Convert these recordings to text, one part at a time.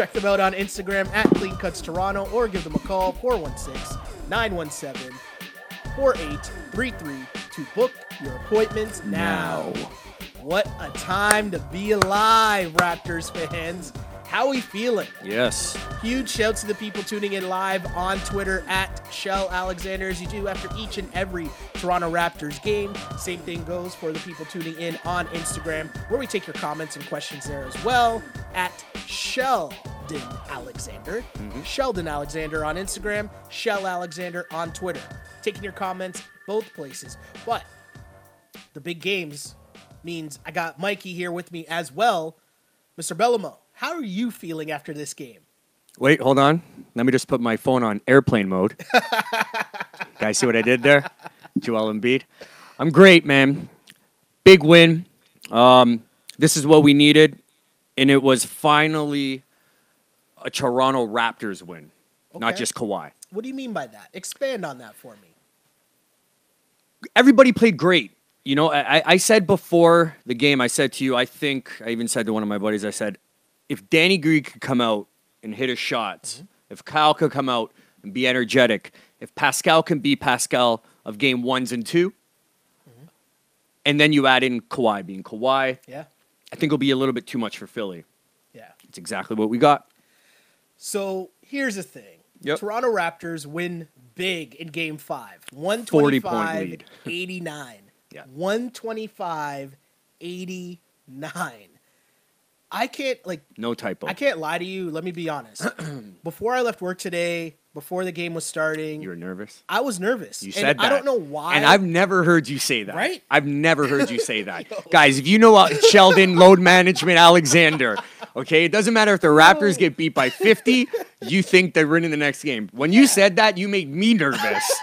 Check them out on Instagram at Clean Cuts Toronto or give them a call 416 917 4833 to book your appointments now. What a time to be alive, Raptors fans. How we feeling? Yes. Huge shouts to the people tuning in live on Twitter at Shell Alexander as you do after each and every Toronto Raptors game. Same thing goes for the people tuning in on Instagram, where we take your comments and questions there as well at Sheldon Alexander. Mm-hmm. Sheldon Alexander on Instagram, Shell Alexander on Twitter. Taking your comments both places. But the big games means I got Mikey here with me as well. Mr. Bellamo, how are you feeling after this game? Wait, hold on. Let me just put my phone on airplane mode. Guys, see what I did there? Joel Embiid. I'm great, man. Big win. Um, this is what we needed, and it was finally a Toronto Raptors win, not just Kawhi. What do you mean by that? Expand on that for me. everybody played great. You know, I, I said before the game, I said to you, I think I even said to one of my buddies, I said, if Danny Green could come out and hit his shots, mm-hmm. if Kyle could come out and be energetic, if Pascal can be Pascal of game ones and 2 mm-hmm. and then you add in Kawhi being Kawhi, Yeah. I think it'll be a little bit too much for Philly. Yeah. It's exactly what we got. So here's the thing. Yep. Toronto Raptors win big in game five. 40 point 125 lead. 89. Yeah. 125 89. I can't like No typo. I can't lie to you. Let me be honest. before I left work today, before the game was starting, You were nervous. I was nervous. You And said that. I don't know why. And I've never heard you say that. Right? I've never heard you say that. Guys, if you know uh, Sheldon Load Management Alexander, okay, it doesn't matter if the Raptors get beat by 50, you think they're winning the next game. When you said that, you made me nervous.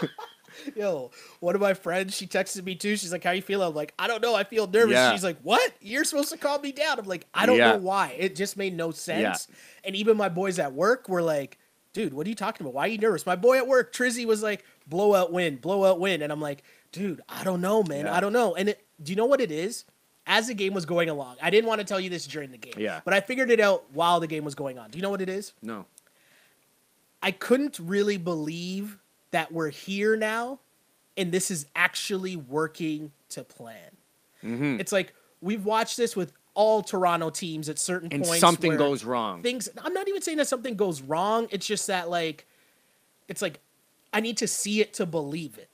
Yo, one of my friends, she texted me too. She's like, "How you feel?" I'm like, "I don't know. I feel nervous." Yeah. She's like, "What? You're supposed to calm me down." I'm like, "I don't Yeah. know why. It just made no sense." And even my boys at work were like, "Dude, what are you talking about? Why are you nervous?" My boy at work, Trizzy, was like, "Blowout win, blowout win," and I'm like, "Dude, I don't know, man. Yeah. I don't know." And it, do you know what it is? As the game was going along, I didn't want to tell you this during the game, Yeah. but I figured it out while the game was going on. Do you know what it is? No. I couldn't really believe that we're here now and this is actually working to plan. Mhm. It's like we've watched this with all Toronto teams at certain And points. something goes wrong. Things I'm not even saying that something goes wrong. It's just that like it's like I need to see it to believe it.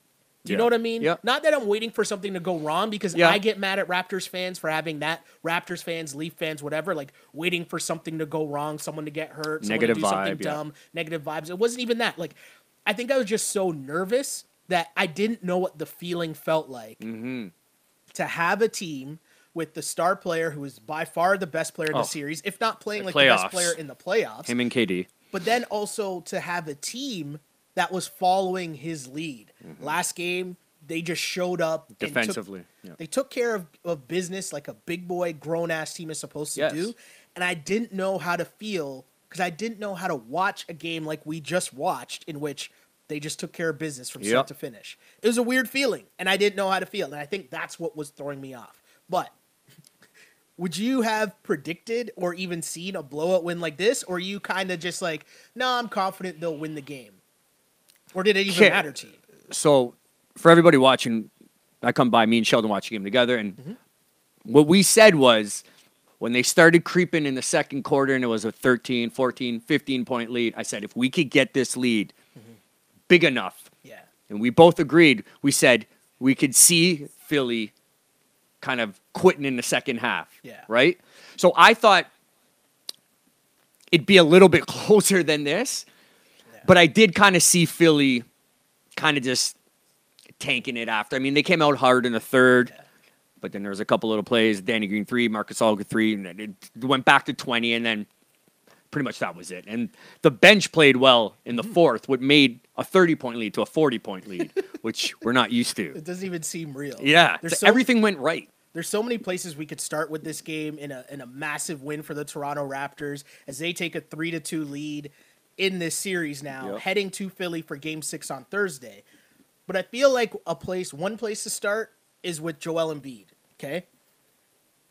Do you Yeah. know what I mean? Yeah. Not that I'm waiting for something to go wrong because Yeah. I get mad at Raptors fans for having that. Raptors fans, Leaf fans, whatever, like waiting for something to go wrong, someone to get hurt, someone to do something vibe, yeah. dumb, negative vibes. It wasn't even that. Like I think I was just so nervous that I didn't know what the feeling felt like Mm-hmm. to have a team with the star player who is by far the best player in Oh. the series, if not playing The like the best player in the playoffs Him and KD. but then also to have a team that was following his lead. Last game, they just showed up and took- Mm-hmm. Defensively. yeah. they took care of, of business like a big boy, grown ass team is supposed to Yes. do. And I didn't know how to feel because I didn't know how to watch a game like we just watched, in which they just took care of business from Yep. start to finish. It was a weird feeling, and I didn't know how to feel. And I think that's what was throwing me off. But would you have predicted or even seen a blowout win like this? Or you kind of just like, no, I'm confident they'll win the game? Or did it even matter to you? so for everybody watching, I come by, me and Sheldon watch a game together, and Mm-hmm. what we said was when they started creeping in the second quarter and it was a 13, 14, 15 point lead, I said, if we could get this lead Mm-hmm. Big enough, Yeah. and we both agreed, we said we could see Philly kind of quitting in the second half. Yeah. Right? So I thought it'd be a little bit closer than this, but I did kind of see Philly kind of just tanking it after. I mean, they came out hard in the third, but then there was a couple little plays Danny Green three, Marc Gasol three, and then it went back to 20, and then pretty much that was it. And the bench played well in Mm-hmm. the fourth, what made a 30 point lead to a 40 point lead, which we're not used to. It doesn't even seem real. Yeah, th- so, everything went right. There's so many places we could start with this game in a in a massive win for the Toronto Raptors as they take a three to two lead in this series now, Yep. heading to Philly for Game Six on Thursday. But I feel like a place, one place to start is with Joel Embiid. Okay,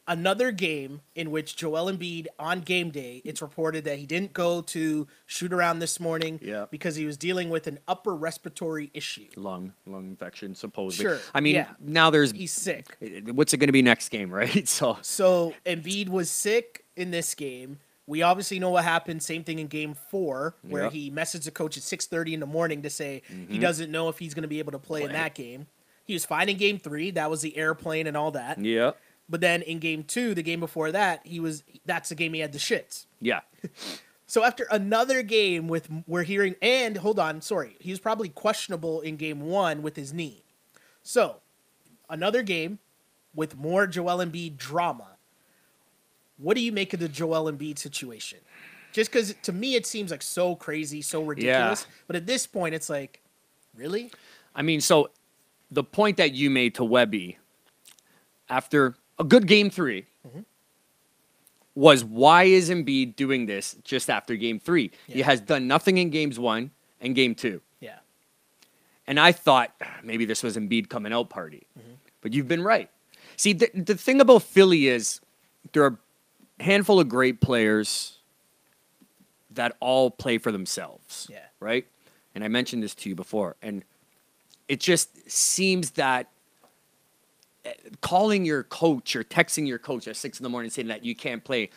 another game in which Joel Embiid on game day, it's reported that he didn't go to shoot around this morning Yeah. because he was dealing with an upper respiratory issue. Lung, lung infection, supposedly. Sure, I mean, yeah. now there's He's sick. what's it going to be next game, right? So So Embiid was sick in this game. We obviously know what happened. Same thing in Game Four, where Yep. he messaged the coach at six thirty in the morning to say he mm-hmm. doesn't know if he's going to be able to play, in that game. He was fine in Game Three. That was the airplane and all that. yeah, But then in Game Two, the game before that, he was that's the game he had the shits. yeah, So after another game with we're hearing and hold on, sorry, he was probably questionable in game one with his knee. So another game with more Joel Embiid drama. What do you make of the Joel Embiid situation? Just because to me it seems like so crazy, so ridiculous. But at this point, it's like, really? I mean, so the point that you made to Webby after a good game 3 Mm-hmm. was why is Embiid doing this just after game three? He has done nothing in games one and game two. Yeah. And I thought "Ah, maybe this was Embiid coming out party, Mm-hmm. but you've been right. See, the, the thing about Philly is there are a handful of great players that all play for themselves. Yeah. Right? And I mentioned this to you before. And it just seems that calling your coach or texting your coach at six in the morning saying that you can't play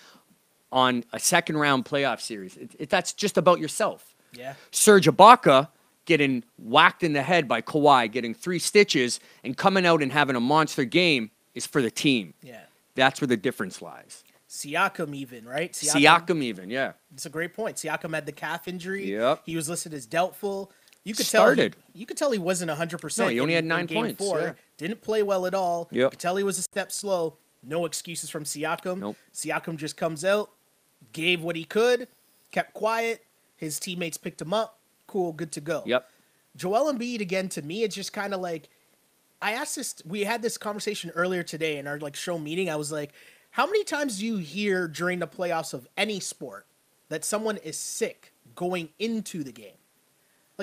on a second round playoff series, it, it, that's just about yourself. Yeah. Serge Ibaka getting whacked in the head by Kawhi, getting three stitches, and coming out and having a monster game is for the team. Yeah. That's where the difference lies. Siakam even, right? Siakam, even, yeah. It's a great point. Siakam had the calf injury. Yep. He was listed as doubtful. You could Started. tell. He, you could tell he wasn't hundred percent. No, he only had nine points, Four. yeah. Didn't play well at all. Yep. Could tell he was a step slow. No excuses from Siakam. Nope. Siakam just comes out, gave what he could, kept quiet. His teammates picked him up. Cool, good to go. Yep. Joel Embiid again to me it's just kind of like I asked this we had this conversation earlier today in our like show meeting I was like how many times do you hear during the playoffs of any sport that someone is sick going into the game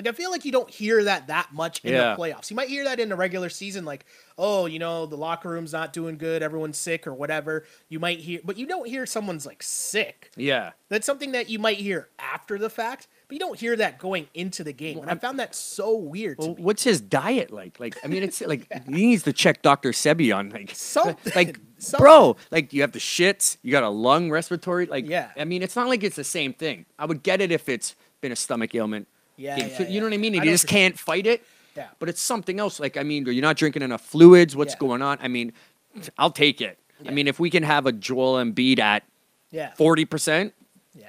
like I feel like you don't hear that that much in Yeah. the playoffs you might hear that in the regular season like oh you know the locker room's not doing good everyone's sick or whatever you might hear but you don't hear someone's like sick Yeah. that's something that you might hear after the fact but you don't hear that going into the game and I found that so weird Well, what's his diet like? Like, I mean, it's like he needs to check Dr. Sebi on like Something. Like, Something. bro, like you have the shits, you got a lung respiratory. Like, Yeah. I mean, it's not like it's the same thing. I would get it if it's been a stomach ailment. Yeah, yeah, two- yeah. You know what I mean? I you just can't fight it. Yeah. But it's something else. Like, I mean, you're not drinking enough fluids. What's Yeah. going on? I mean, I'll take it. Yeah. I mean, if we can have a Joel Embiid at Yeah. forty percent, Yeah.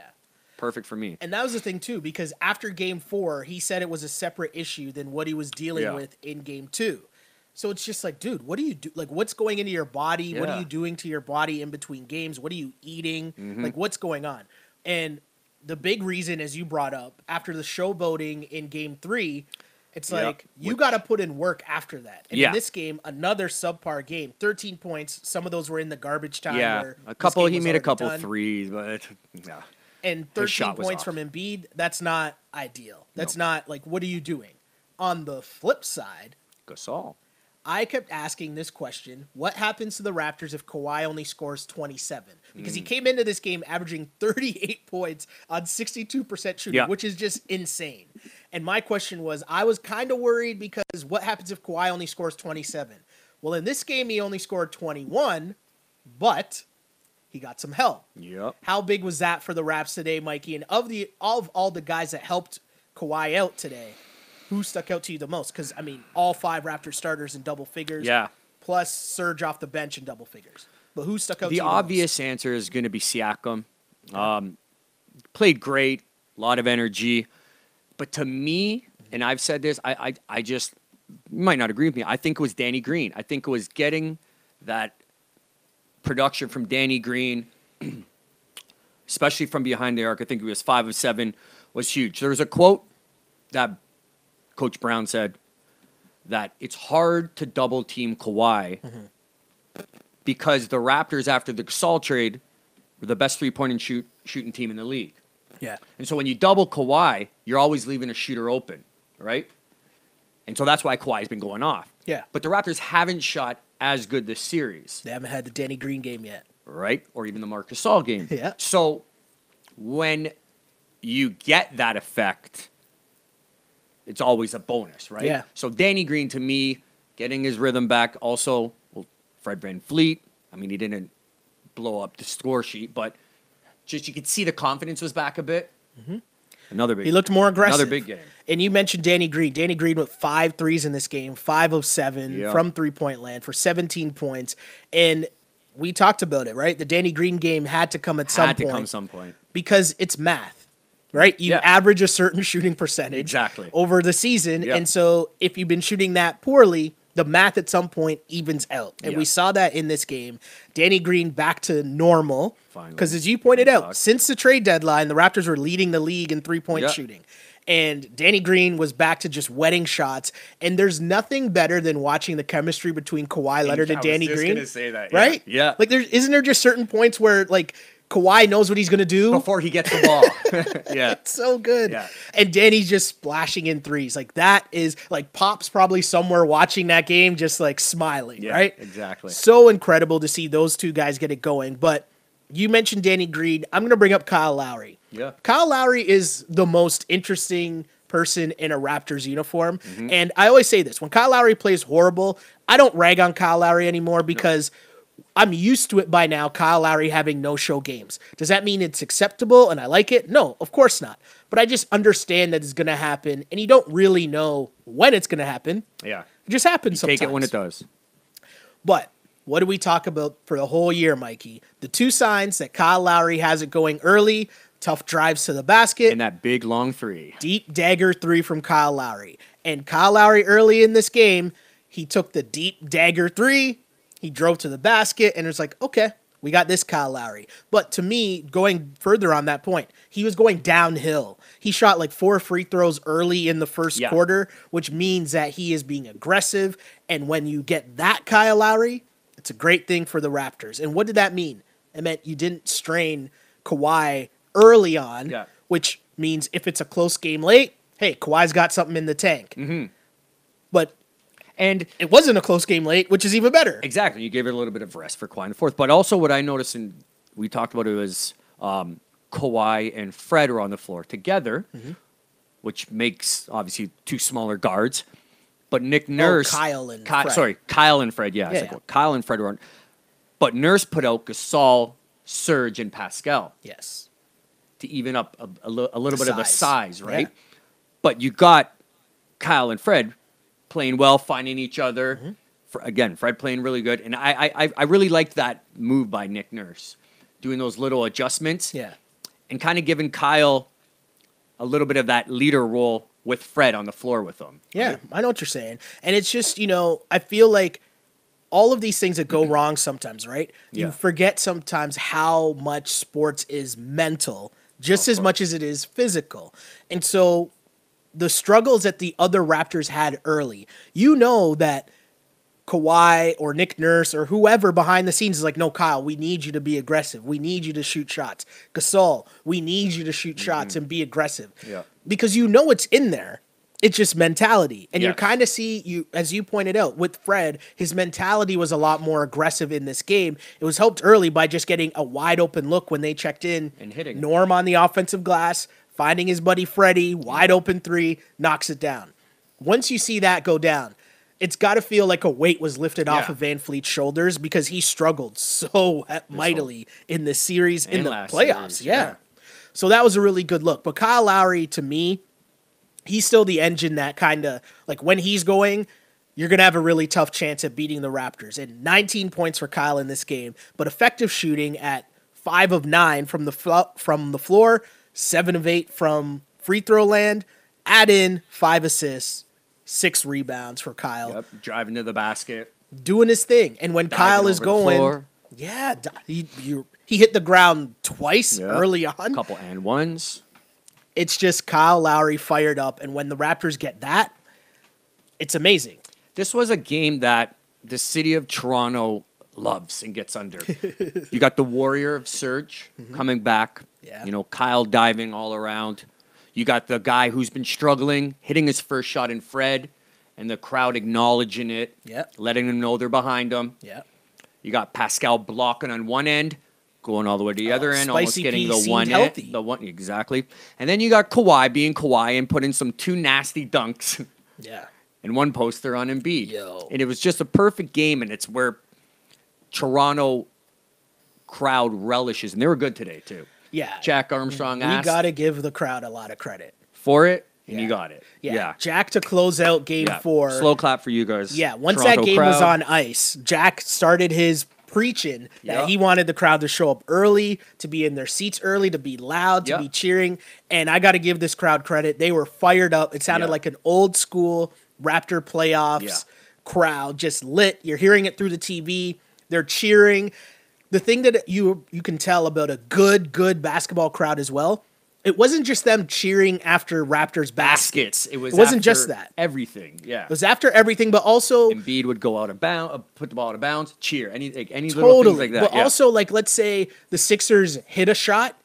perfect for me. And that was the thing too, because after game four, he said it was a separate issue than what he was dealing Yeah. with in game two. So it's just like, dude, what do you do? Like, what's going into your body? What are you doing to your body in between games? What are you eating? Mm-hmm. Like, what's going on? And the big reason, as you brought up, after the showboating in game three, it's Yep. like you got to put in work after that. And Yeah. in this game, another subpar game, 13 points. Some of those were in the garbage time. yeah, a couple. He made a couple done threes, but yeah. and His 13 shot points from Embiid, that's not ideal. That's not like what are you doing? On the flip side, Gasol. I kept asking this question, what happens to the Raptors if Kawhi only scores 27? Because Mm. he came into this game averaging 38 points on 62% shooting, Yeah. which is just insane. And my question was, I was kind of worried because what happens if Kawhi only scores 27? Well, in this game he only scored 21, but he got some help. Yep. How big was that for the Raps today, Mikey? And of the of all the guys that helped Kawhi out today, who stuck out to you the most? Because I mean, all five Raptor starters in double figures. Yeah. Plus Serge off the bench in double figures. But who stuck out? to The obvious answer is going to be Siakam. Um, played great, a lot of energy, but to me, and I've said this, I, I, I just you might not agree with me. I think it was Danny Green. I think it was getting that production from Danny Green. especially from behind the arc. I think it was five of seven, was huge. There was a quote that Coach Brown said that it's hard to double team Kawhi mm-hmm. because the Raptors, after the Gasol trade, were the best three point and shoot shooting team in the league. Yeah. And so when you double Kawhi, you're always leaving a shooter open, right? And so that's why Kawhi's been going off. Yeah. But the Raptors haven't shot as good this series, They haven't had the Danny Green game yet. right? Or even the Marcus Gasol game. Yeah. So when you get that effect, it's always a bonus, right? Yeah. So Danny Green, to me, getting his rhythm back. Also, well, Fred VanVleet. I mean, he didn't blow up the score sheet, but just you could see the confidence was back a bit. Another big. Mm-hmm. He looked more aggressive. Another big game. And you mentioned Danny Green. Danny Green with five threes in this game, five of seven Yeah. from three point land for 17 points. And we talked about it, right? The Danny Green game had to come at some Had to come some point. because it's math, right? You Yeah. average a certain shooting percentage Exactly. over the season. Yeah. And so if you've been shooting that poorly, the math at some point evens out. And Yeah. we saw that in this game. Danny Green back to normal. Finally. Because as you pointed out, Talk. since the trade deadline, the Raptors were leading the league in three point shooting. And Danny Green was back to just wetting shots. And there's nothing better than watching the chemistry between Kawhi Leonard and I was Danny just Green. that. Right? Yeah. Like there isn't there just certain points where like Kawhi knows what he's gonna do Before he gets the ball. yeah. so good. Yeah. And Danny's just splashing in threes. Like that is like Pop's probably somewhere watching that game, just like smiling, Yeah, right? exactly. So incredible to see those two guys get it going. But you mentioned Danny Green. I'm gonna bring up Kyle Lowry. Yeah. Kyle Lowry is the most interesting person in a Raptors uniform. Mm-hmm. And I always say this when Kyle Lowry plays horrible, I don't rag on Kyle Lowry anymore because I'm used to it by now, Kyle Lowry having no show games. Does that mean it's acceptable and I like it? No, of course not. But I just understand that it's going to happen and you don't really know when it's going to happen. Yeah. It just happens sometimes. Take it when it does. But what do we talk about for the whole year, Mikey? The two signs that Kyle Lowry has it going early, tough drives to the basket, And that big long three. deep dagger three from Kyle Lowry. And Kyle Lowry early in this game, he took the deep dagger three, he drove to the basket, and it was like, okay, we got this Kyle Lowry. But to me, going further on that point, he was going downhill. He shot like four free throws early in the first Yeah. quarter, which means that he is being aggressive. And when you get that Kyle Lowry, it's a great thing for the Raptors. And what did that mean? It meant you didn't strain Kawhi early on, Yeah. which means if it's a close game late, hey, Kawhi's got something in the tank. Mm-hmm. But And it wasn't a close game late, which is even better. Exactly. You gave it a little bit of rest for Kawhi in the fourth. But also, what I noticed, and we talked about it, was um, Kawhi and Fred are on the floor together, Mm-hmm. which makes obviously two smaller guards. But Nick Nurse, Oh, Kyle and Ky- Fred. sorry, Kyle and Fred. Yeah, it's Yeah, like, well, Kyle and Fred were on. But Nurse put out Gasol, Serge, and Pascal Yes. to even up a, a, a little The bit of a size. size, right? Yeah. But you got Kyle and Fred playing well, finding each other. Mm-hmm. Fr- again, Fred playing really good, and I, I I- really liked that move by Nick Nurse, doing those little adjustments Yeah. and kind of giving Kyle a little bit of that leader role with Fred on the floor with him. Yeah, I know what you're saying. And it's just, you know, I feel like all of these things that go wrong sometimes, right? You forget sometimes how much sports is mental just as much as it is physical. And so the struggles that the other Raptors had early, you know that Kawhi or Nick Nurse or whoever behind the scenes is like, no, Kyle, we need you to be aggressive. We need you to shoot shots. Gasol, we need you to shoot shots mm-hmm. and be aggressive. Yeah. Because you know it's in there. It's just mentality. And you kind of see you as you pointed out with Fred, his mentality was a lot more aggressive in this game. It was helped early by just getting a wide open look when they checked in And hitting. Norm on the offensive glass, finding his buddy Freddie, wide open three, knocks it down. Once you see that go down, it's got to feel like a weight was lifted off of VanVleet's shoulders because he struggled so mightily in this series, in the playoffs. series, yeah. yeah. So that was a really good look. But Kyle Lowry, to me, he's still the engine that kind of, like when he's going, you're going to have a really tough chance at beating the Raptors. And 19 points for Kyle in this game, but effective shooting at five of nine from the flo- from the floor, seven of eight from free throw land. Add in five assists, six rebounds for Kyle, Yep. Driving to the basket. doing his thing. And when Kyle is going. Yeah, he you, he hit the ground twice Yeah. early A on. couple and ones. It's just Kyle Lowry fired up, and when the Raptors get that, it's amazing. This was a game that the city of Toronto loves and gets under. you got the warrior of Serge mm-hmm. coming back. Yeah. You know, Kyle diving all around. You got the guy who's been struggling, hitting his first shot in Fred, and the crowd acknowledging it, Yep. letting them know they're behind him. Yeah, You got Pascal blocking on one end, going all the way to the oh, other end, almost getting the one healthy. end, the one exactly. And then you got Kawhi being Kawhi and putting some two nasty dunks yeah. and one poster on Embiid. Yo. And it was just a perfect game, and it's where Toronto crowd relishes, and they were good today too. Yeah. Jack Armstrong we asked got to give the crowd a lot of credit. for it, and Yeah. you got it. Yeah. yeah. Jack to close out game Yeah. four. Slow clap for you guys. Yeah, once Toronto that game was on ice, Jack started his preaching that Yeah. he wanted the crowd to show up early, to be in their seats early, to be loud, to Yeah. be cheering. And I got to give this crowd credit. They were fired up. It sounded Yeah. like an old school Raptor playoffs Yeah. crowd, just lit. You're hearing it through the TV. They're cheering. The thing that you you can tell about a good good basketball crowd as well, it wasn't just them cheering after Raptors baskets. baskets. It was. It wasn't just that. Everything. Yeah. It was after everything, but also Embiid would go out of bounds, uh, put the ball out of bounds, cheer, any like, any little totally. things like that. But yeah. also, like, let's say the Sixers hit a shot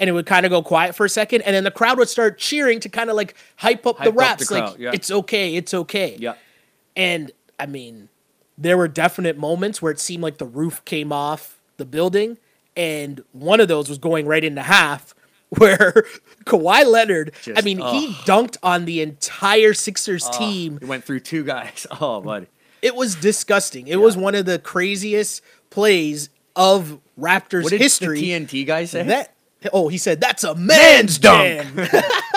and it would kind of go quiet for a second, and then the crowd would start cheering to kind of like hype up Hype the up the raps. like, yeah. it's okay, it's okay. yeah, And I mean, there were definite moments where it seemed like the roof came off the building, and one of those was going right into half. Where Kawhi Leonard, I Just- mean, he dunked on the entire Sixers team he went through two guys. Oh, buddy. it was disgusting. It was one of the craziest plays of Raptors history. TNT guy say? that oh, he said that's a man's, Man's dunk."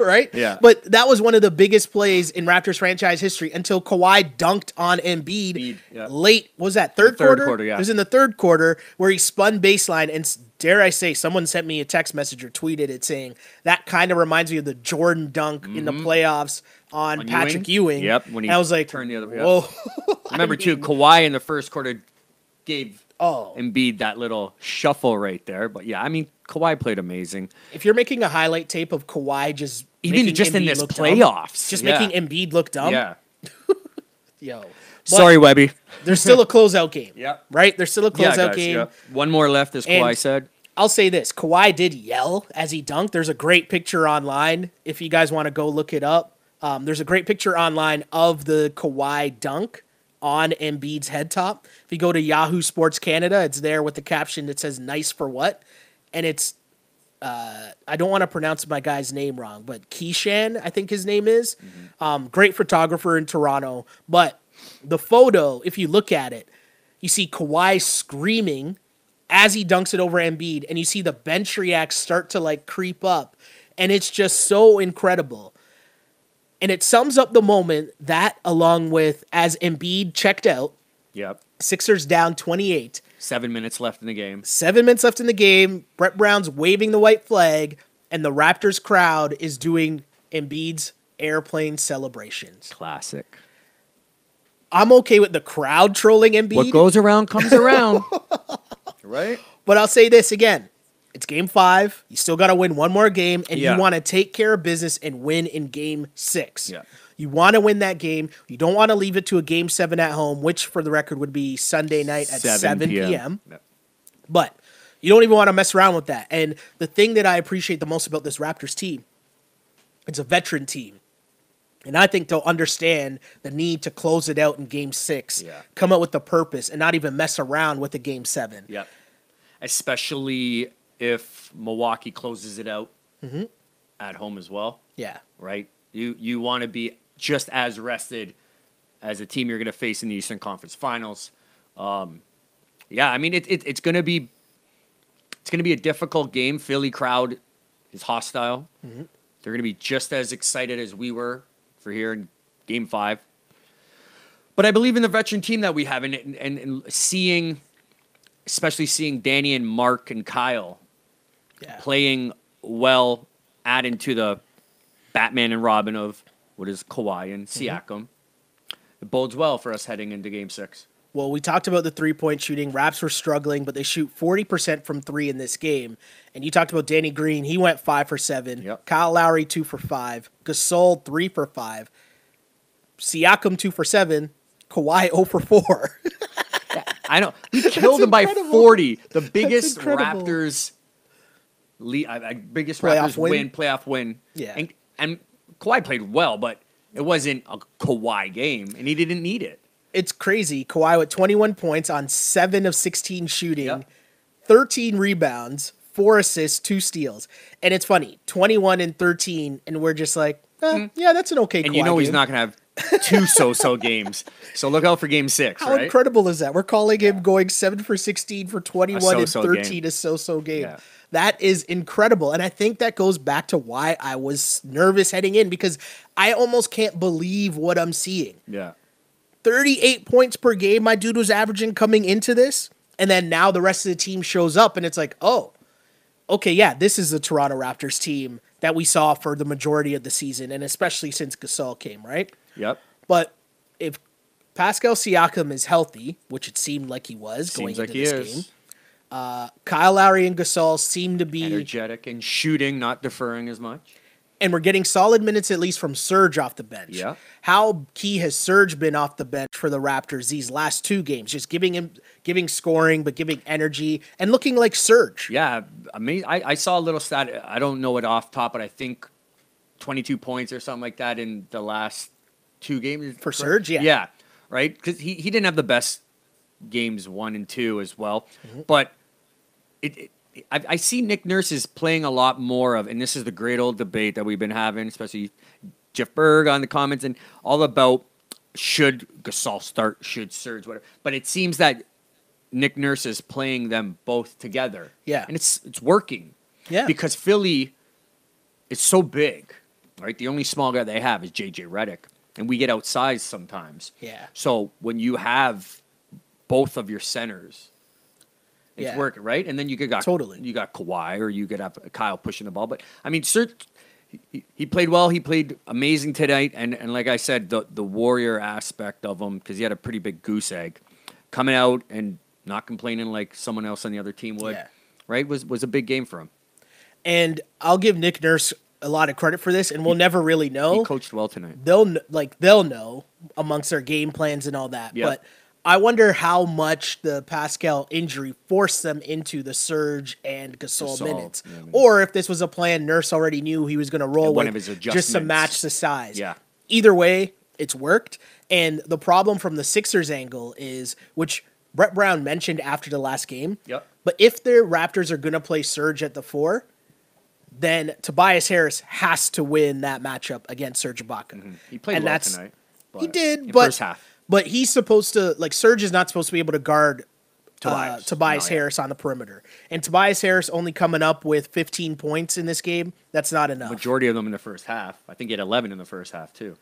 right? Yeah. But that was one of the biggest plays in Raptors franchise history until Kawhi dunked on Embiid Embiid, yeah. late. Was that third, third quarter? quarter, yeah. It was in the third quarter where he spun baseline and dare I say, someone sent me a text message or tweeted it saying that kind of reminds me of the Jordan dunk in the playoffs on, Mm-hmm. On Patrick Ewing? Ewing. Yep, when he and I was like, turned the other way. Whoa. Remember too, Kawhi in the first quarter gave Oh. Embiid that little shuffle right there. But yeah, I mean, Kawhi played amazing. If you're making a highlight tape of Kawhi just Even making just in this look dumb, playoffs, just yeah. making Embiid look dumb, yeah. yo. But Sorry, Webby. there's still a closeout game. yeah. Right? There's still a Yeah, closeout guys, game. yeah. One more left, as And- Kawhi said. I'll say this: Kawhi did yell as he dunked. There's a great picture online if you guys want to go look it up. Um, there's a great picture online of the Kawhi dunk on Embiid's head top. If you go to Yahoo Sports Canada, it's there with the caption that says "Nice for what," and it's uh, I don't want to pronounce my guy's name wrong, but Keyshan, I think his name is. Um, great photographer in Toronto, but the photo, if you look at it, you see Kawhi screaming as he dunks it over Embiid, and you see the bench reacts start to like creep up, and it's just so incredible. And it sums up the moment that, along with as Embiid checked out, Yep. Sixers down 28, Seven minutes left in the game. seven minutes left in the game. Brett Brown's waving the white flag, and the Raptors crowd is doing Embiid's airplane celebrations. Classic. I'm okay with the crowd trolling Embiid. What goes around comes around. right? But I'll say this again. It's game five. You still got to win one more game, and Yeah. you want to take care of business and win in game six. Yeah. You want to win that game. You don't want to leave it to a game seven at home, which for the record would be Sunday night at 7, p.m. Yep. But you don't even want to mess around with that. And the thing that I appreciate the most about this Raptors team, it's a veteran team. And I think they'll understand the need to close it out in game six, Yeah. come up with the purpose, and not even mess around with the game seven. Yep. Especially if Milwaukee closes it out Mm-hmm. at home as well, Yeah. right? You you want to be just as rested as a team you're going to face in the Eastern Conference Finals. Um, yeah, I mean it, it it's going to be it's going to be a difficult game. Philly crowd is hostile. Mm-hmm. They're going to be just as excited as we were for here in Game Five. But I believe in the veteran team that we have, and and, and seeing, especially seeing Danny and Mark and Kyle Yeah. playing well, add into the Batman and Robin of what is Kawhi and Siakam. It bodes well for us heading into Game Six. Well, we talked about the three point shooting. Raps were struggling, but they shoot 40% from three in this game. And you talked about Danny Green. He went five for seven. Yep. Kyle Lowry, two for five. Gasol, three for five. Siakam, two for seven. Kawhi, 0 for four. I know. We killed them by 40. The biggest. Raptors le- uh, uh, biggest Playoff Raptors win? win. playoff win. Yeah. And, and Kawhi played well, but it wasn't a Kawhi game, and he didn't need it. it's crazy. Kawhi with 21 points on seven of 16 shooting, Yep. 13 rebounds, four assists, two steals. And it's funny 21 and 13, and we're just like, eh, yeah, that's an okay Mm. And Kawhi you know he's not going to have two so-so games. So look out for game six, How right? incredible is that? We're calling him going seven for 16 for 21 and 13 game. a so so game. Yeah. That is incredible. And I think that goes back to why I was nervous heading in because I almost can't believe what I'm seeing. Yeah. 38 points per game my dude was averaging coming into this. And then now the rest of the team shows up and it's like, oh, okay, yeah, this is the Toronto Raptors team that we saw for the majority of the season, and especially since Gasol came, right? Yep. But if Pascal Siakam is healthy, which it seemed like he was going Seems into he this is. game, uh, Kyle Lowry and Gasol seem to be, Energetic and shooting, not deferring as much. and we're getting solid minutes at least from Serge off the bench. Yeah. How key has Serge been off the bench for the Raptors these last two games? Just giving him, giving scoring, but giving energy and looking like Serge. Yeah, I mean, I, I saw a little stat. I don't know it off top, but I think 22 points or something like that in the last two games For Serge, yeah. yeah, right. Because he, he didn't have the best games one and two as well, Mm-hmm. but it. it I, I see Nick Nurse is playing a lot more of, and this is the great old debate that we've been having, especially Jeff Berg on the comments, and all about should Gasol start, should Serge, whatever. But it seems that Nick Nurse is playing them both together. Yeah. And it's it's working. Yeah. Because Philly is so big, right? The only small guy they have is JJ Redick. And we get outsized sometimes. Yeah. So when you have both of your centers, it's Yeah. working, right? And then you could got Totally. you got Kawhi or you could have Kyle pushing the ball. But I mean, Serge, he, he played well. He played amazing tonight. And and like I said, the the warrior aspect of him because he had a pretty big goose egg coming out and not complaining like someone else on the other team would. Yeah. Right? Was was a big game for him. And I'll give Nick Nurse a lot of credit for this, and we'll never really know. He coached well tonight. they'll like they'll know amongst their game plans and all that. Yeah. But I wonder how much the Pascal injury forced them into the Serge and Gasol, Gasol, minutes, yeah, minutes. or if this was a plan Nurse already knew he was going to roll one with of his just to match the size. Yeah. Either way, it's worked. And the problem from the Sixers angle is, which Brett Brown mentioned after the last game. Yep. But if the Raptors are going to play Serge at the four, then Tobias Harris has to win that matchup against Serge Ibaka. He played And well that's- tonight. He did, but first half. but he's supposed to like Serge is not supposed to be able to guard Tobias, uh, Tobias No, yeah. Harris on the perimeter, and Tobias Harris only coming up with 15 points in this game. That's not enough. Majority of them in the first half. I think he had 11 in the first half too.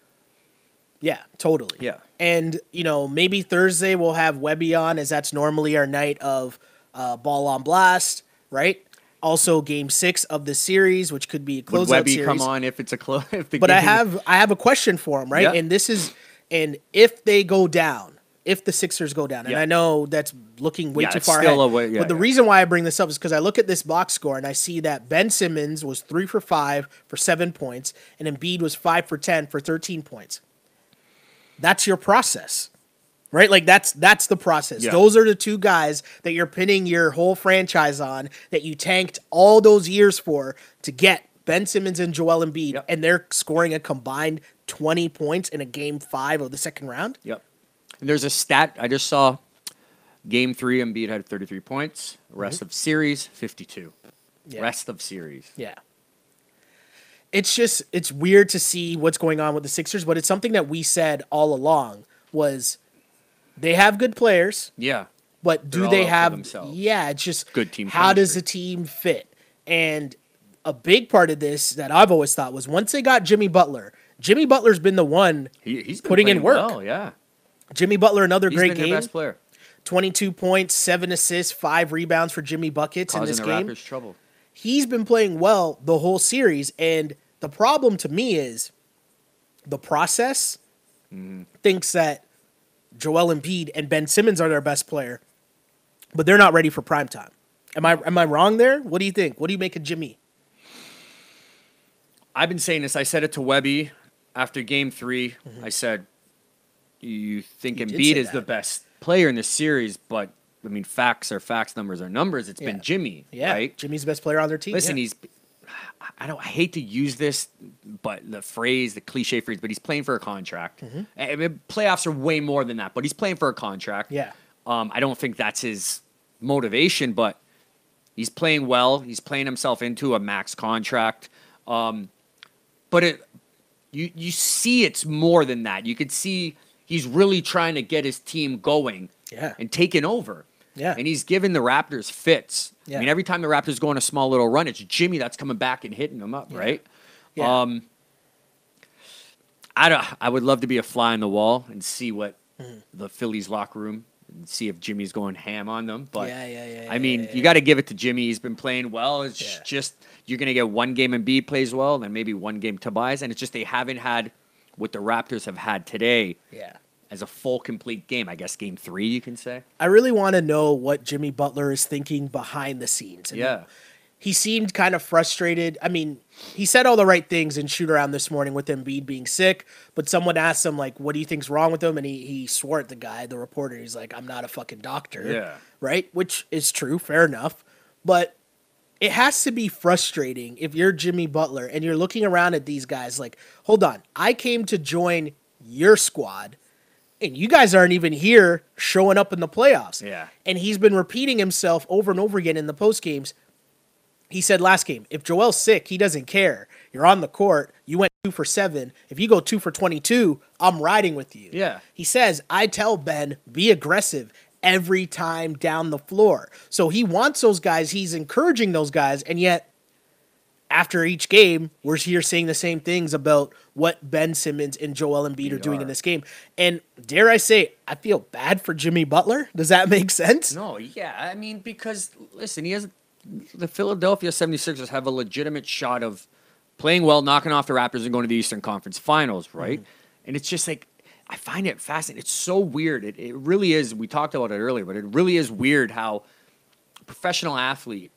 Yeah, totally. Yeah. And, you know, maybe Thursday we'll have Webby on as that's normally our night of uh, ball on blast, right? Also game six of the series, which could be a closeout Would Webby series. come on if it's a close? But I game- have I have a question for him, right? Yeah. And this is and if they go down, if the Sixers go down, and Yeah. I know that's looking way Yeah, too far ahead. way- but the reason why I bring this up is because I look at this box score and I see that Ben Simmons was three for five for seven points, and Embiid was five for ten for thirteen points. That's your process. Right? Like that's that's the process. Yeah. Those are the two guys that you're pinning your whole franchise on that you tanked all those years for to get Ben Simmons and Joel Embiid Yep. and they're scoring a combined 20 points in a game 5 of the second round. Yep. And there's a stat I just saw. Game three, Embiid had 33 points. Rest of series, 52. Mm-hmm. Yeah. Rest of series. Yeah. It's just it's weird to see what's going on with the Sixers, but it's something that we said all along was they have good players, Yeah. but do they have yeah it's just Good team how does chemistry. the team fit and a big part of this that i've always thought was once they got jimmy butler jimmy butler's been the one He, he's Putting in work. well, yeah. jimmy butler another He's great been game best player. 22 points 7 assists 5 rebounds for jimmy buckets in this game Raptors trouble. he's been playing well the whole series and the problem to me is the process Mm-hmm. thinks that Joel Embiid and Ben Simmons are their best player, but they're not ready for prime time. Am I am I wrong there? What do you think? What do you make of Jimmy? I've been saying this. I said it to Webby after game 3 I said, "You think Mm-hmm. You Embiid is the best player in this series, but I mean, facts are facts, numbers are numbers. It's Yeah. been Jimmy, Yeah, right? Jimmy's the best player on their team. Listen, yeah. he's. I don't. I hate to use this, but the phrase, the cliche phrase, but he's playing for a contract. Mm-hmm. I mean, playoffs are way more than that, but he's playing for a contract. Yeah. Um, I don't think that's his motivation, but he's playing well. He's playing himself into a max contract. Um, but it, you you see, it's more than that. You could see he's really trying to get his team going. Yeah. And taking over. Yeah. And he's giving the Raptors fits. Yeah. I mean, every time the Raptors go on a small little run, it's Jimmy that's coming back and hitting them up, right? Yeah. Um, I don't, I would love to be a fly on the wall and see what Mm-hmm. the Phillies locker room and see if Jimmy's going ham on them. But Yeah, yeah, yeah, I yeah, mean, yeah, you got to give it to Jimmy. He's been playing well. It's Yeah. just you're gonna get one game and B plays well, and then maybe one game Tobias, and it's just they haven't had what the Raptors have had today yeah. As a full complete game. I guess game three, you can say. I really want to know what Jimmy Butler is thinking behind the scenes. And Yeah. he seemed kind of frustrated. I mean, he said all the right things in shoot around this morning with Embiid being sick, but someone asked him like, "What do you think's wrong with him?" And he he swore at the guy, the reporter. He's like, "I'm not a fucking doctor." Yeah. Right, which is true, fair enough, but it has to be frustrating if you're Jimmy Butler and you're looking around at these guys like, "Hold on, I came to join your squad." And you guys aren't even here showing up in the playoffs. Yeah. And he's been repeating himself over and over again in the post games he said last game, if Joel's sick, he doesn't care. You're on the court. You went two for seven. If you go two for 22, I'm riding with you. Yeah. He says, I tell Ben, be aggressive every time down the floor. So he wants those guys. He's encouraging those guys. And yet, after each game, we're here saying the same things about what Ben Simmons and Joel Embiid are We doing in this game. And dare I say, I feel bad for Jimmy Butler. Does that make sense? No, yeah. I mean, because listen, he has the Philadelphia 76ers have a legitimate shot of playing well, knocking off the Raptors and going to the Eastern Conference Finals, right? Mm-hmm. And it's just like I find it fascinating. It's so weird. It it really is. We talked about it earlier, but it really is weird how professional athlete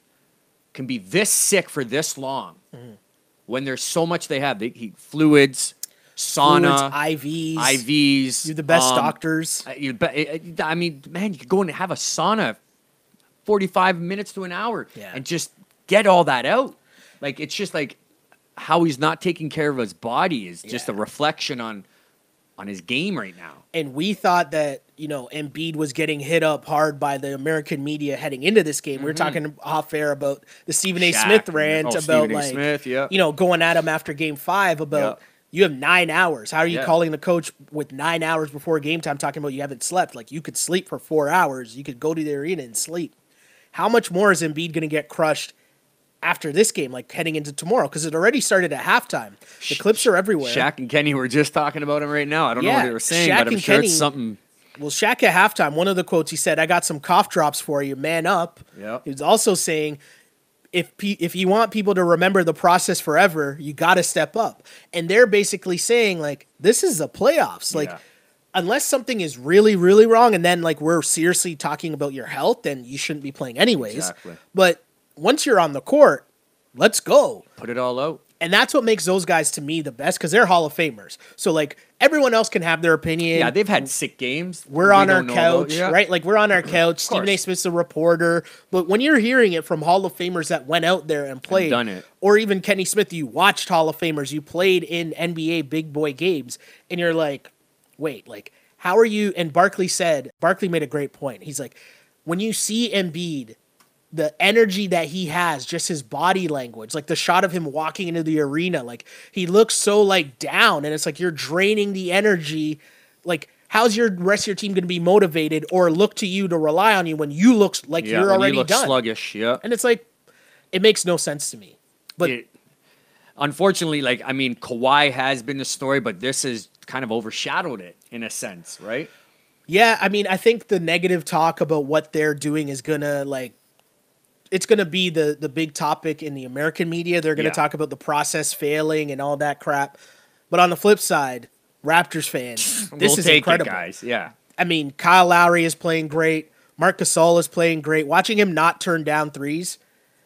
can be this sick for this long when there's so much they have. They eat fluids, sauna, Fluids, IVs. IVs. You're the best um, doctors. you I mean, man, you could go and have a sauna, forty-five minutes to an hour, Yeah. and just get all that out. Like it's just like how he's not taking care of his body is just a reflection on on his game right now. and we thought that you know Embiid was getting hit up hard by the American media heading into this game. We were talking off air about the Stephen A. Mm-hmm. Shaq Smith rant oh, about Stephen like Smith, yeah. you know going at him after Game Five about Yeah. you have nine hours. How are you Yeah. calling the coach with nine hours before game time talking about you haven't slept? Like you could sleep for four hours. You could go to the arena and sleep. How much more is Embiid going to get crushed? After this game, like heading into tomorrow, because it already started at halftime. The clips are everywhere. Shaq and Kenny were just talking about him right now. I don't know what they were saying, Shaq but I'm sure Kenny- it's something. Well, Shaq at halftime, one of the quotes he said, "I got some cough drops for you, man up." Yep. He was also saying, "If pe- if you want people to remember the process forever, you got to step up." And they're basically saying like, "This is the playoffs. Like, Yeah. unless something is really really wrong, and then like we're seriously talking about your health, then you shouldn't be playing anyways." Exactly. But once you're on the court, let's go. Put it all out. And that's what makes those guys to me the best because they're Hall of Famers. So like everyone else can have their opinion. Yeah, they've had sick games. We're we on our couch, Yeah. right? Like we're on our couch. Stephen A. Smith's a reporter, but when you're hearing it from Hall of Famers that went out there and played, done it. or even Kenny Smith, you watched Hall of Famers, you played in NBA big boy games, and you're like, wait, like how are you? And Barkley said, Barkley made a great point. He's like, when you see Embiid, the energy that he has, just his body language, like the shot of him walking into the arena, like he looks so like down, and it's like you're draining the energy. Like, how's your rest of your team going to be motivated or look to you to rely on you when you look like Yeah, you're already you look done? sluggish. Yeah. And it's like, it makes no sense to me. But it, unfortunately, like I mean, Kawhi has been the story, but this has kind of overshadowed it in a sense, right? Yeah, I mean, I think the negative talk about what they're doing is gonna like it's gonna be the the big topic in the American media. They're gonna Yeah. talk about the process failing and all that crap. But on the flip side, Raptors fans, this we'll is incredible. it, guys. Yeah, I mean, Kyle Lowry is playing great. Marc Gasol is playing great. Watching him not turn down threes.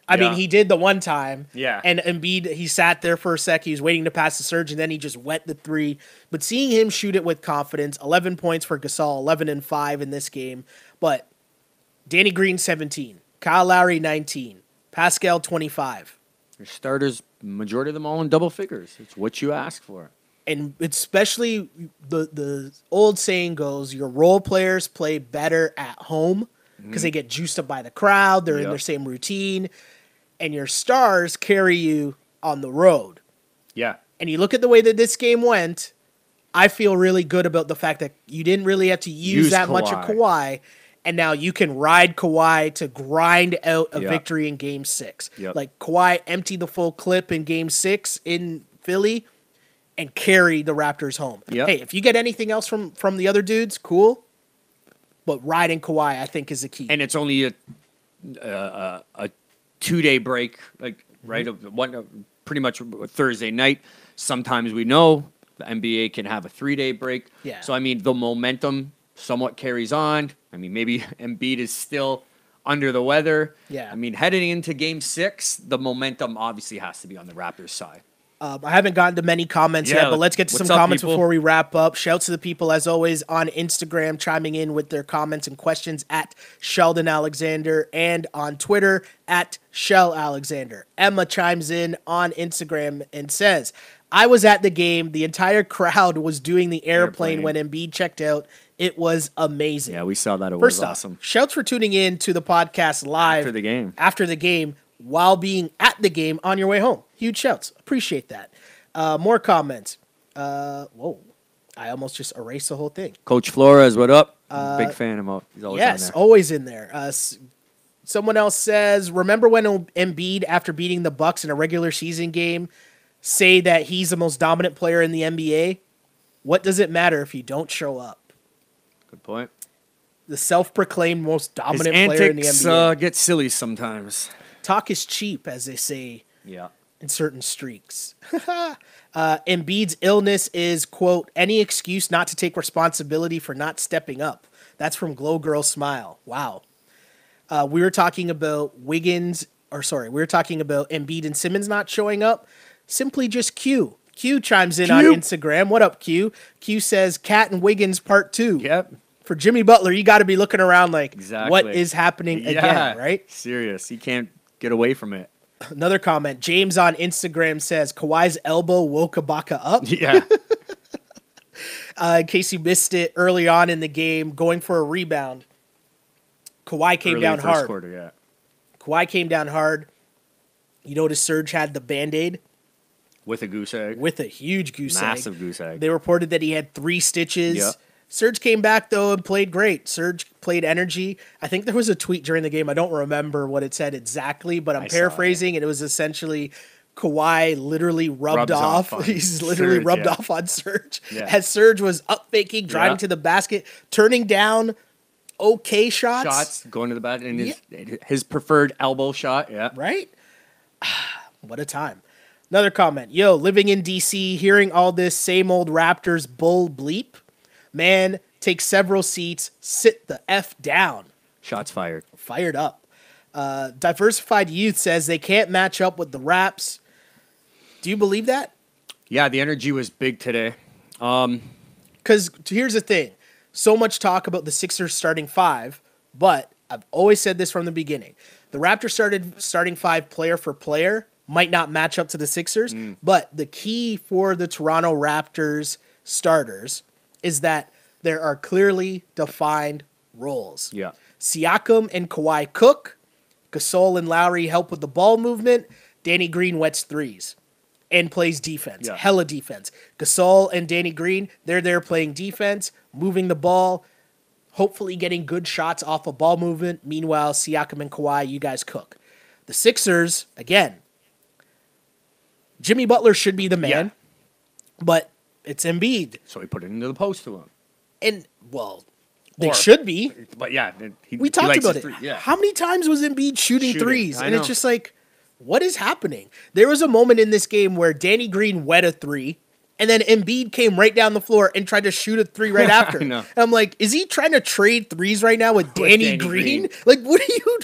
I mean, he did the one time. Yeah. And Embiid, he sat there for a sec. He was waiting to pass the Serge, and then he just wet the three. But seeing him shoot it with confidence, 11 points for Gasol, 11 and 5 in this game. But Danny Green, 17. Kyle Lowry, 19. Pascal, 25. Your starters, majority of them all in double figures. It's what you ask for. and especially the the old saying goes, your role players play better at home mm-hmm. because they get juiced up by the crowd. They're in their same routine, and your stars carry you on the road. Yeah. And you look at the way that this game went. I feel really good about the fact that you didn't really have to use, Use that much of Kawhi. And now you can ride Kawhi to grind out a Yeah. victory in Game Six. Yep. Like Kawhi emptied the full clip in Game Six in Philly, and carry the Raptors home. Yep. Hey, if you get anything else from from the other dudes, cool. But riding Kawhi, I think, is the key. and it's only a a, a, a two day break, like right, of one uh, pretty much Thursday night. Sometimes we know the NBA can have a three day break. Yeah. So I mean, the momentum somewhat carries on. I mean, maybe Embiid is still under the weather. Yeah. I mean, heading into Game Six, the momentum obviously has to be on the Raptors side. Um, I haven't gotten to many comments Yeah, yet, but let's get to some up, comments people? before we wrap up. Shouts to the people, as always, on Instagram, chiming in with their comments and questions at Sheldon Alexander and on Twitter at Shell Alexander. Emma chimes in on Instagram and says, I was at the game. The entire crowd was doing the airplane, Airplane. when Embiid checked out. It was amazing. Yeah, we saw that. It First was off, awesome. shouts for tuning in to the podcast live After the game. After the game, while being at the game on your way home. Huge shouts. Appreciate that. Uh, more comments. Uh, whoa, I almost just erased the whole thing. Coach Flores, what up? Big fan of him. He's always yes, there. always in there. Uh, someone else says, remember when Embiid, after beating the Bucks in a regular season game, say that he's the most dominant player in the NBA? What does it matter if you don't show up? Good point. The self-proclaimed most His dominant player in the NBA. uh, get silly sometimes. Talk is cheap, as they say Yeah. in certain streaks. uh, Embiid's illness is, quote, any excuse not to take responsibility for not stepping up. That's from Glow Girl Smile. Wow. Uh, we were talking about Wiggins, or sorry, we were talking about Embiid and Simmons not showing up. Simply just Q. Q chimes in on Instagram. What up, Q? Q says, KAT and Wiggins part two. Yep. For Jimmy Butler, you got to be looking around like, Exactly. what is happening Yeah. again, right? Serious. He can't get away from it. Another comment. James on Instagram says Kawhi's elbow woke Ibaka up. Yeah. Uh, in case you missed it early on in the game, going for a rebound. Kawhi came Early down hard. Quarter, yeah. Kawhi came down hard. You notice Serge had the band aid With a goose egg. with a huge goose Massive egg. Massive goose egg. They reported that he had three stitches. Yeah. Serge came back though and played great. Serge played energy. I think there was a tweet during the game. I don't remember what it said exactly, but I'm I saw it. paraphrasing, and it was essentially Kawhi literally rubbed Rubs off. off He's literally Serge, rubbed yeah. off on Serge Yeah. as Serge was up faking, driving Yeah. to the basket, turning down okay shots. Shots going to the basket, and his, his preferred elbow shot. Yeah. Right? what a time. Another comment. Yo, living in DC, hearing all this same old Raptors bull bleep. Man, take several seats, sit the F down. Shots fired. Fired up. Uh, Diversified Youth says they can't match up with the Raps. Do you believe that? Yeah, the energy was big today. Um, Because here's the thing so much talk about the Sixers starting five, but I've always said this from the beginning. The Raptors started starting five player for player might not match up to the Sixers, but the key for the Toronto Raptors starters is that there are clearly defined roles. yeah. Siakam and Kawhi cook. Gasol and Lowry help with the ball movement. Danny Green wets threes and plays defense. Yeah. Hella defense. Gasol and Danny Green, they're there playing defense, moving the ball, hopefully getting good shots off of ball movement. Meanwhile, Siakam and Kawhi, you guys cook. The Sixers, again, Jimmy Butler should be the man, but it's Embiid. So he put it into the post to him. And, well, they Or- should be. But yeah, he, We talked about it. three- Yeah. How many times was Embiid shooting, Shooting, threes? I And it's just like, what is happening? There was a moment in this game where Danny Green wet a three, And then Embiid came right down the floor and tried to shoot a three right after. I'm like, is he trying to trade threes right now with Danny, Danny Green? Green. Like, what are you?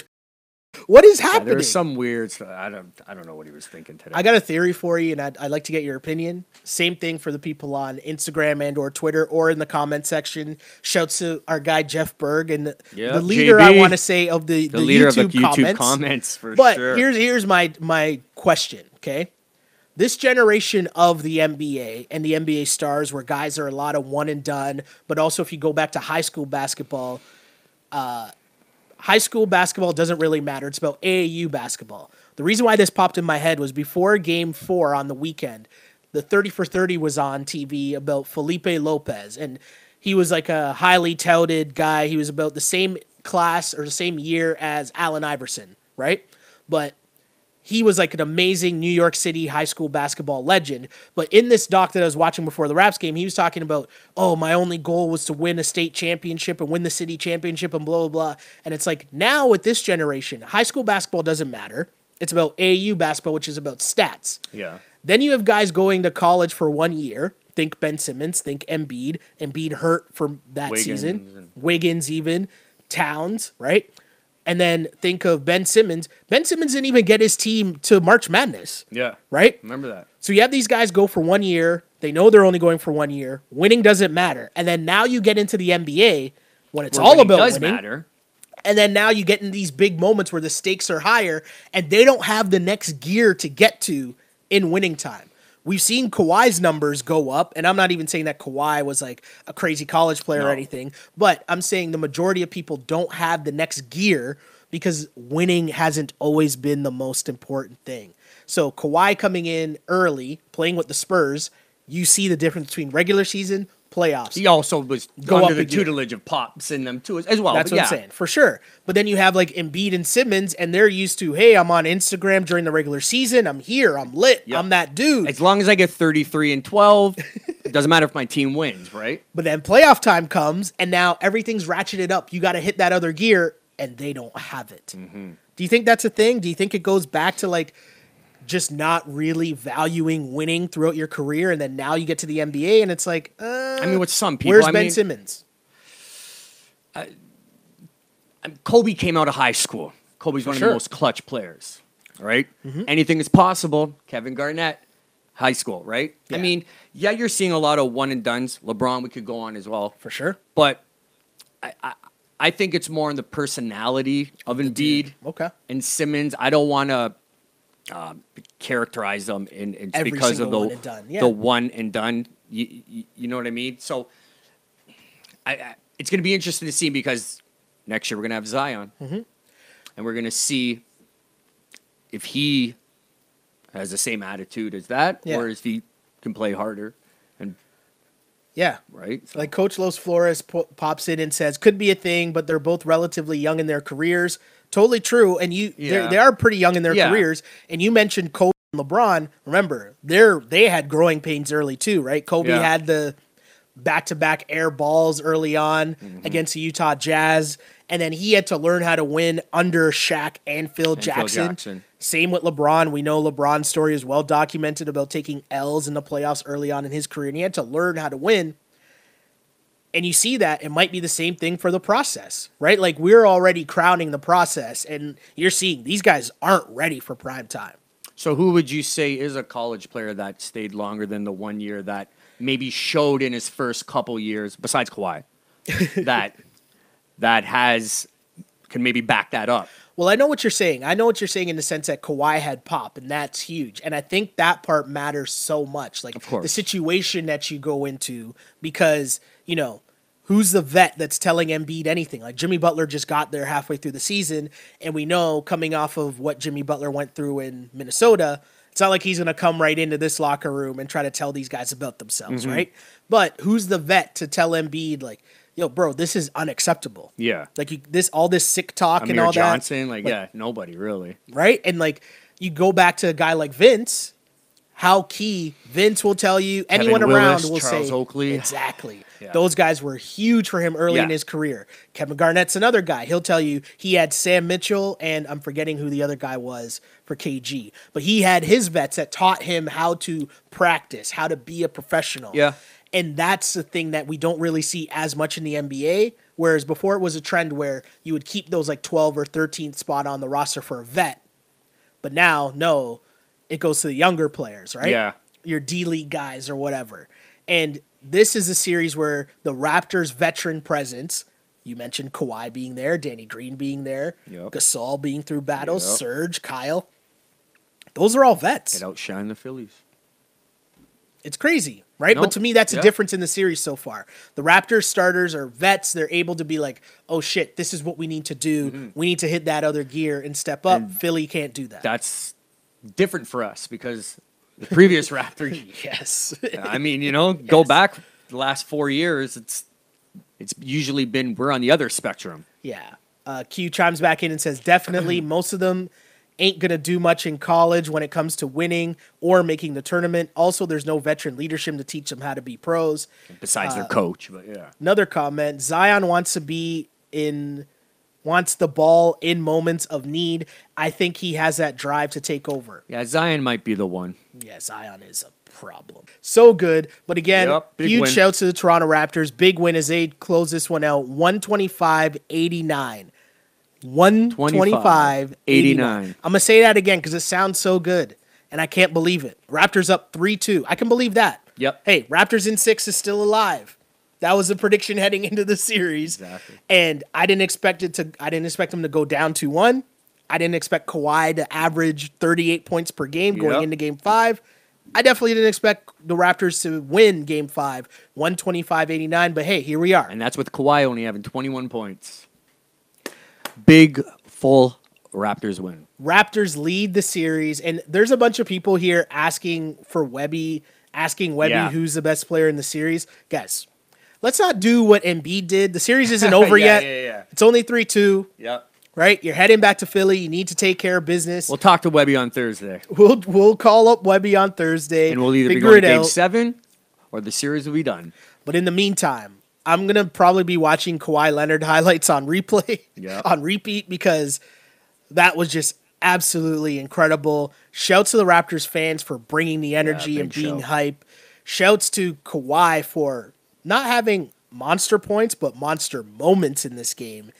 What is Yeah, happening? there was some weird. stuff. I don't. I don't know what he was thinking today. I got a theory for you, and I'd, I'd like to get your opinion. Same thing for the people on Instagram and or Twitter or in the comment section. Shouts to our guy Jeff Berg and the, Yep, the leader. I want to say of the, the, the, leader YouTube, of the YouTube comments. comments, for But sure. here's here's my my question. Okay, this generation of the NBA and the NBA stars, where guys are a lot of one and done, but also if you go back to high school basketball, uh, high school basketball doesn't really matter. It's about AAU basketball. The reason why this popped in my head was before Game Four on the weekend, the Thirty for Thirty was on TV about Felipe Lopez, and he was like a highly touted guy. He was about the same class or the same year as Allen Iverson, right? But he was like an amazing New York City high school basketball legend. But in this doc that I was watching before the Raps game, he was talking about, oh, my only goal was to win a state championship and win the city championship and blah, blah, blah. And it's like now with this generation, high school basketball doesn't matter. It's about AU basketball, which is about stats. yeah. Then you have guys going to college for one year. Think Ben Simmons, think Embiid. Embiid hurt for that Wiggins season. Wiggins, even Towns, right? And then think of Ben Simmons. Ben Simmons didn't even get his team to March Madness, Yeah. right? Remember that. So you have these guys go for one year. They know they're only going for one year. Winning doesn't matter. And then now you get into the NBA when it's Where all winning about does winning. matter. And then now you get in these big moments where the stakes are higher and they don't have the next gear to get to in winning time. We've seen Kawhi's numbers go up, and I'm not even saying that Kawhi was like a crazy college player or anything, but I'm saying the majority of people don't have the next gear because winning hasn't always been the most important thing. So Kawhi coming in early, playing with the Spurs, you see the difference between regular season, playoffs. He also was Go under the tutelage of Pops in them too, as, as well. That's what yeah. I'm saying, for sure. But then you have like Embiid and Simmons, and they're used to, hey, I'm on Instagram during the regular season. I'm here. I'm lit. Yep. I'm that dude. As long as I get 33 and 12, it doesn't matter if my team wins, right? But then playoff time comes, and now everything's ratcheted up. You got to hit that other gear, and they don't have it. Mm-hmm. Do you think that's a thing? Do you think it goes back to like just not really valuing winning throughout your career, and then now you get to the NBA, and it's like, uh, I mean, with some people, where's I Ben mean, Simmons? Kobe came out of high school. Kobe's one of sure. Mm-hmm. the most clutch players, right? Anything is possible. Kevin Garnett, high school, right? I mean, yeah, you're seeing a lot of one and duns. LeBron, we could go on as well, For sure. but I, I, I think it's more in the personality of Embiid Okay. and Simmons. I don't want to uh, characterize them in, in Every because of the one and done, yeah. the one and done. You, you, you know what I mean? So I, I it's going to be interesting to see because next year we're going to have Zion, Mm-hmm. and we're going to see if he has the same attitude as that, Yeah. or if he can play harder. And Yeah. right, So- Like Coach Los Flores po- pops in and says, could be a thing, but they're both relatively young in their careers. Totally true. And you, they're Yeah. they are pretty young in their Yeah. careers. And you mentioned Kobe and LeBron. Remember, they're they had growing pains early too, right? Kobe Yeah. had the back to back air balls early on Mm-hmm. against the Utah Jazz, and then he had to learn how to win under Shaq and Phil Phil Jackson. Jackson. Same with LeBron. We know LeBron's story is well documented about taking L's in the playoffs early on in his career, and he had to learn how to win. And you see that it might be the same thing for the process, right? Like we're already crowning the process, and you're seeing these guys aren't ready for prime time. So who would you say is a college player that stayed longer than the one year that maybe showed in his first couple years, besides Kawhi, that that has can maybe back that up? Well, I know what you're saying. I know what you're saying in the sense that Kawhi had pop, and that's huge. And I think that part matters so much. Like Of course. the situation that you go into, because, you know, who's the vet that's telling Embiid anything? Like Jimmy Butler just got there halfway through the season, and we know coming off of what Jimmy Butler went through in Minnesota, it's not like he's going to come right into this locker room and try to tell these guys about themselves, Mm-hmm. right? But who's the vet to tell Embiid, like, yo, bro, this is unacceptable. Yeah. Like you, this, all this sick talk and all. Amir Johnson, that, like, yeah, nobody really. right? And like you go back to a guy like Vince, how key Vince will tell you, Kevin anyone Willis, around will Charles say Oakley. exactly. Yeah. Those guys were huge for him early in his career. Kevin Garnett's another guy. He'll tell you he had Sam Mitchell and I'm forgetting who the other guy was for KG, but he had his vets that taught him how to practice, how to be a professional. Yeah. And that's the thing that we don't really see as much in the NBA. Whereas before it was a trend where you would keep those like 12 or 13th spot on the roster for a vet. But now, no, it goes to the younger players, right? Yeah. Your D League guys or whatever. And this is a series where the Raptors' veteran presence, you mentioned Kawhi being there, Danny Green being there, Yep. Gasol being through battles, Yep. Serge, Kyle. Those are all vets. It outshined the Phillies. It's crazy, right? Nope. But to me, that's a difference in the series so far. The Raptors starters are vets. They're able to be like, oh shit, this is what we need to do. Mm-hmm. We need to hit that other gear and step up. Philly can't do that. That's different for us because the previous Raptors. yes. I mean, you know, go back the last four years. It's it's usually been we're on the other spectrum. yeah. Uh, Q chimes back in and says, definitely, most of them ain't going to do much in college when it comes to winning or making the tournament. Also, there's no veteran leadership to teach them how to be pros. Besides Uh, their coach, but yeah, Another comment Zion wants to be in, wants the ball in moments of need. I think he has that drive to take over. yeah, Zion might be the one. Yeah, Zion is a problem. So good. But again, Yep, huge win. shout to the Toronto Raptors. Big win as they close this one out 125 89. 125 89. I'm going to say that again because it sounds so good. And I can't believe it. Raptors up 3 2. I can believe that. Yep. Hey, Raptors in six is still alive. That was the prediction heading into the series. Exactly. And I didn't expect it to I didn't expect them to go down 2 1. I didn't expect Kawhi to average 38 points per game going Yep. into game five. I definitely didn't expect the Raptors to win game five, 125 89. But hey, here we are. And that's with Kawhi only having 21 points. Big full Raptors win. Raptors lead the series, and there's a bunch of people here asking for Webby, asking Webby Yeah. who's the best player in the series. Guys, let's not do what Embiid did. The series isn't over Yeah, yet. yeah, yeah. It's only 3 2, Yep. right? You're heading back to Philly. You need to take care of business. We'll talk to Webby on Thursday, We'll, we'll call up Webby on Thursday. and we'll either be going to Game out. Seven, or the series will be done. But in the meantime, I'm gonna probably be watching Kawhi Leonard highlights on replay, Yeah. on repeat because that was just absolutely incredible. Shouts to the Raptors fans for bringing the energy and big being shout. hype. Shouts to Kawhi for not having monster points but monster moments in this game.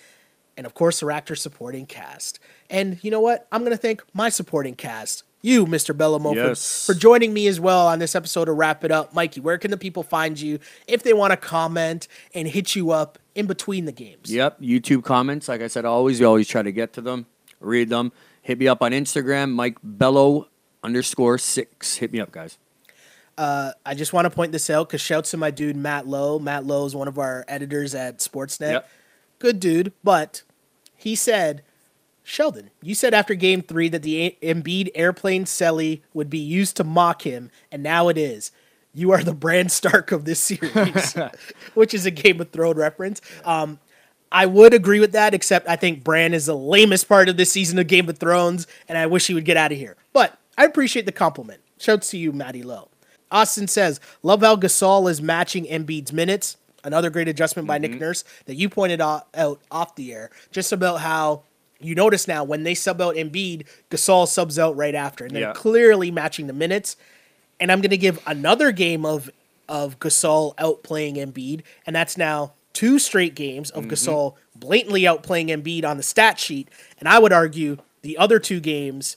And of course, the Raptors supporting cast. And you know what? I'm going to thank my supporting cast, you, Mr. Bellamoe, Yes. for, for joining me as well on this episode to wrap it up. Mikey, where can the people find you if they want to comment and hit you up in between the games? Yep. YouTube comments, like I said, always we always try to get to them, read them. Hit me up on Instagram, Mike Bello underscore six. Hit me up, guys. Uh, I just want to point this out because shouts to my dude Matt Lowe. Matt Lowe is one of our editors at Sportsnet. Yep. Good dude, but he said, Sheldon, you said after game three that the A- Embiid airplane celly would be used to mock him, and now it is. You are the Bran Stark of this series, which is a Game of Thrones reference. Um, I would agree with that, except I think Bran is the lamest part of this season of Game of Thrones, and I wish he would get out of here. But I appreciate the compliment. Shouts to you, Matty Lowe. Austin says, Love how Gasol is matching Embiid's minutes. Another great adjustment by Nick Nurse that you pointed out off the air, just about how you notice now when they sub out Embiid, Gasol subs out right after, and they're Yeah. clearly matching the minutes. And I'm going to give another game of of Gasol outplaying Embiid, and that's now two straight games of Gasol blatantly outplaying Embiid on the stat sheet. And I would argue the other two games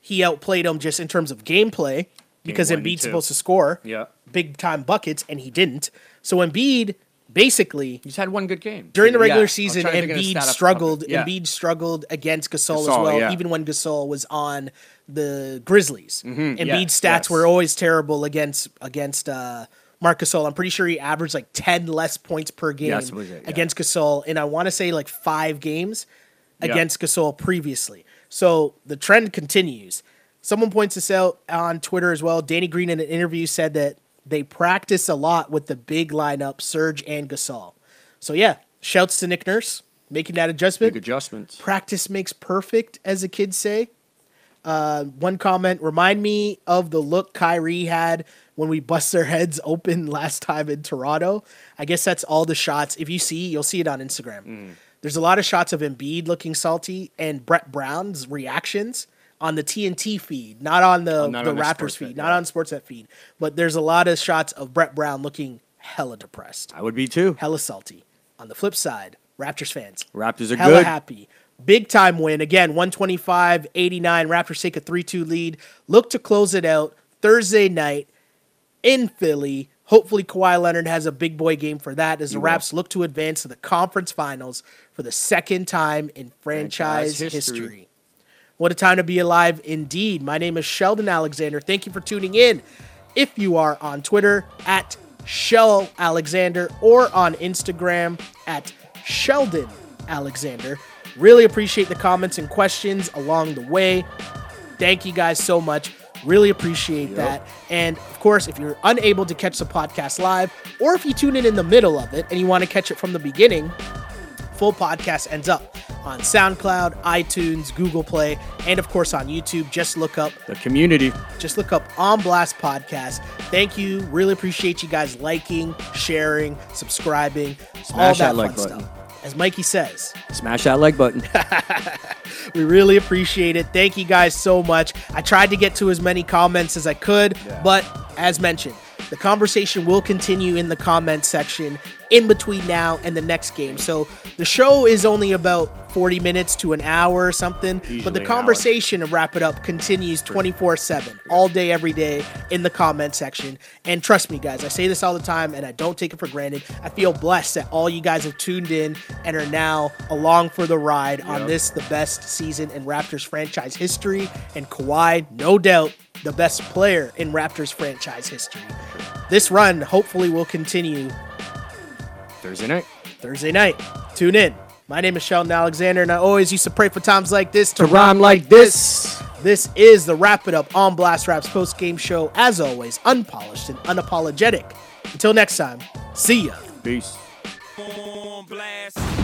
he outplayed him just in terms of gameplay because one and Embiid's supposed to score Yeah. big time buckets, and he didn't. So Embiid basically He's had one good game. during the regular was season, trying to think of the Embiid stat off the top of struggled. Yeah. Embiid struggled against Gasol, as well, yeah. even when Gasol was on the Grizzlies. Embiid's yeah, stats yes. were always terrible against against uh, Gasol. I'm pretty sure he averaged like ten less points per game Yes, it? Yeah. against Gasol, and I want to say like five games Yeah. against Gasol previously. So the trend continues. Someone points this out on Twitter as well. Danny Green in an interview said that they practice a lot with the big lineup, Serge and Gasol. So yeah, shouts to Nick Nurse making that adjustment. Big adjustments. Practice makes perfect, as the kids say. Uh, one comment: Remind me of the look Kyrie had when we bust their heads open last time in Toronto. I guess that's all the shots. If you see, you'll see it on Instagram. There's a lot of shots of Embiid looking salty and Brett Brown's reactions on the TNT feed, not on the, Oh, not the on Raptors feed, yeah. not on Sportsnet feed. But there's a lot of shots of Brett Brown looking hella depressed, I would be too. hella salty. On the flip side, Raptors fans, Raptors are hella good. happy. Big time win. Again, 125 89. Raptors take a 3 2 lead. Look to close it out Thursday night in Philly. Hopefully, Kawhi Leonard has a big boy game for that as the. Raps look to advance to the conference finals for the second time in franchise, Franchise history. history. What a time to be alive indeed. My name is Sheldon Alexander. Thank you for tuning in. If you are on Twitter at Shell Alexander or on Instagram at Sheldon Alexander, really appreciate the comments and questions along the way. Thank you guys so much. Really appreciate that. And of course, if you're unable to catch the podcast live, or if you tune in in the middle of it and you want to catch it from the beginning, full podcast ends up on SoundCloud, iTunes, Google Play, and of course on YouTube. Just look up The community. just look up On Blast Podcast. Thank you. Really appreciate you guys liking, sharing, subscribing, all Smash that, that like fun button. stuff. As Mikey says, Smash that like button. we really appreciate it. Thank you guys so much. I tried to get to as many comments as I could, Yeah. but as mentioned, the conversation will continue in the comment section in between now and the next game. So the show is only about 40 minutes to an hour or something, but the conversation to wrap it up continues 24 7, all day, every day in the comment section. And trust me, guys, I say this all the time and I don't take it for granted. I feel blessed that all you guys have tuned in and are now along for the ride on this, the best season in Raptors franchise history. And Kawhi, no doubt, the best player in Raptors franchise history. This run hopefully will continue Thursday night. Thursday night. Tune in. My name is Sheldon Alexander, and I always used to pray for times like this To rhyme like this. This is the Wrap It Up on Blast Raps post game show. As always, unpolished and unapologetic. Until next time, see ya. Peace. blast.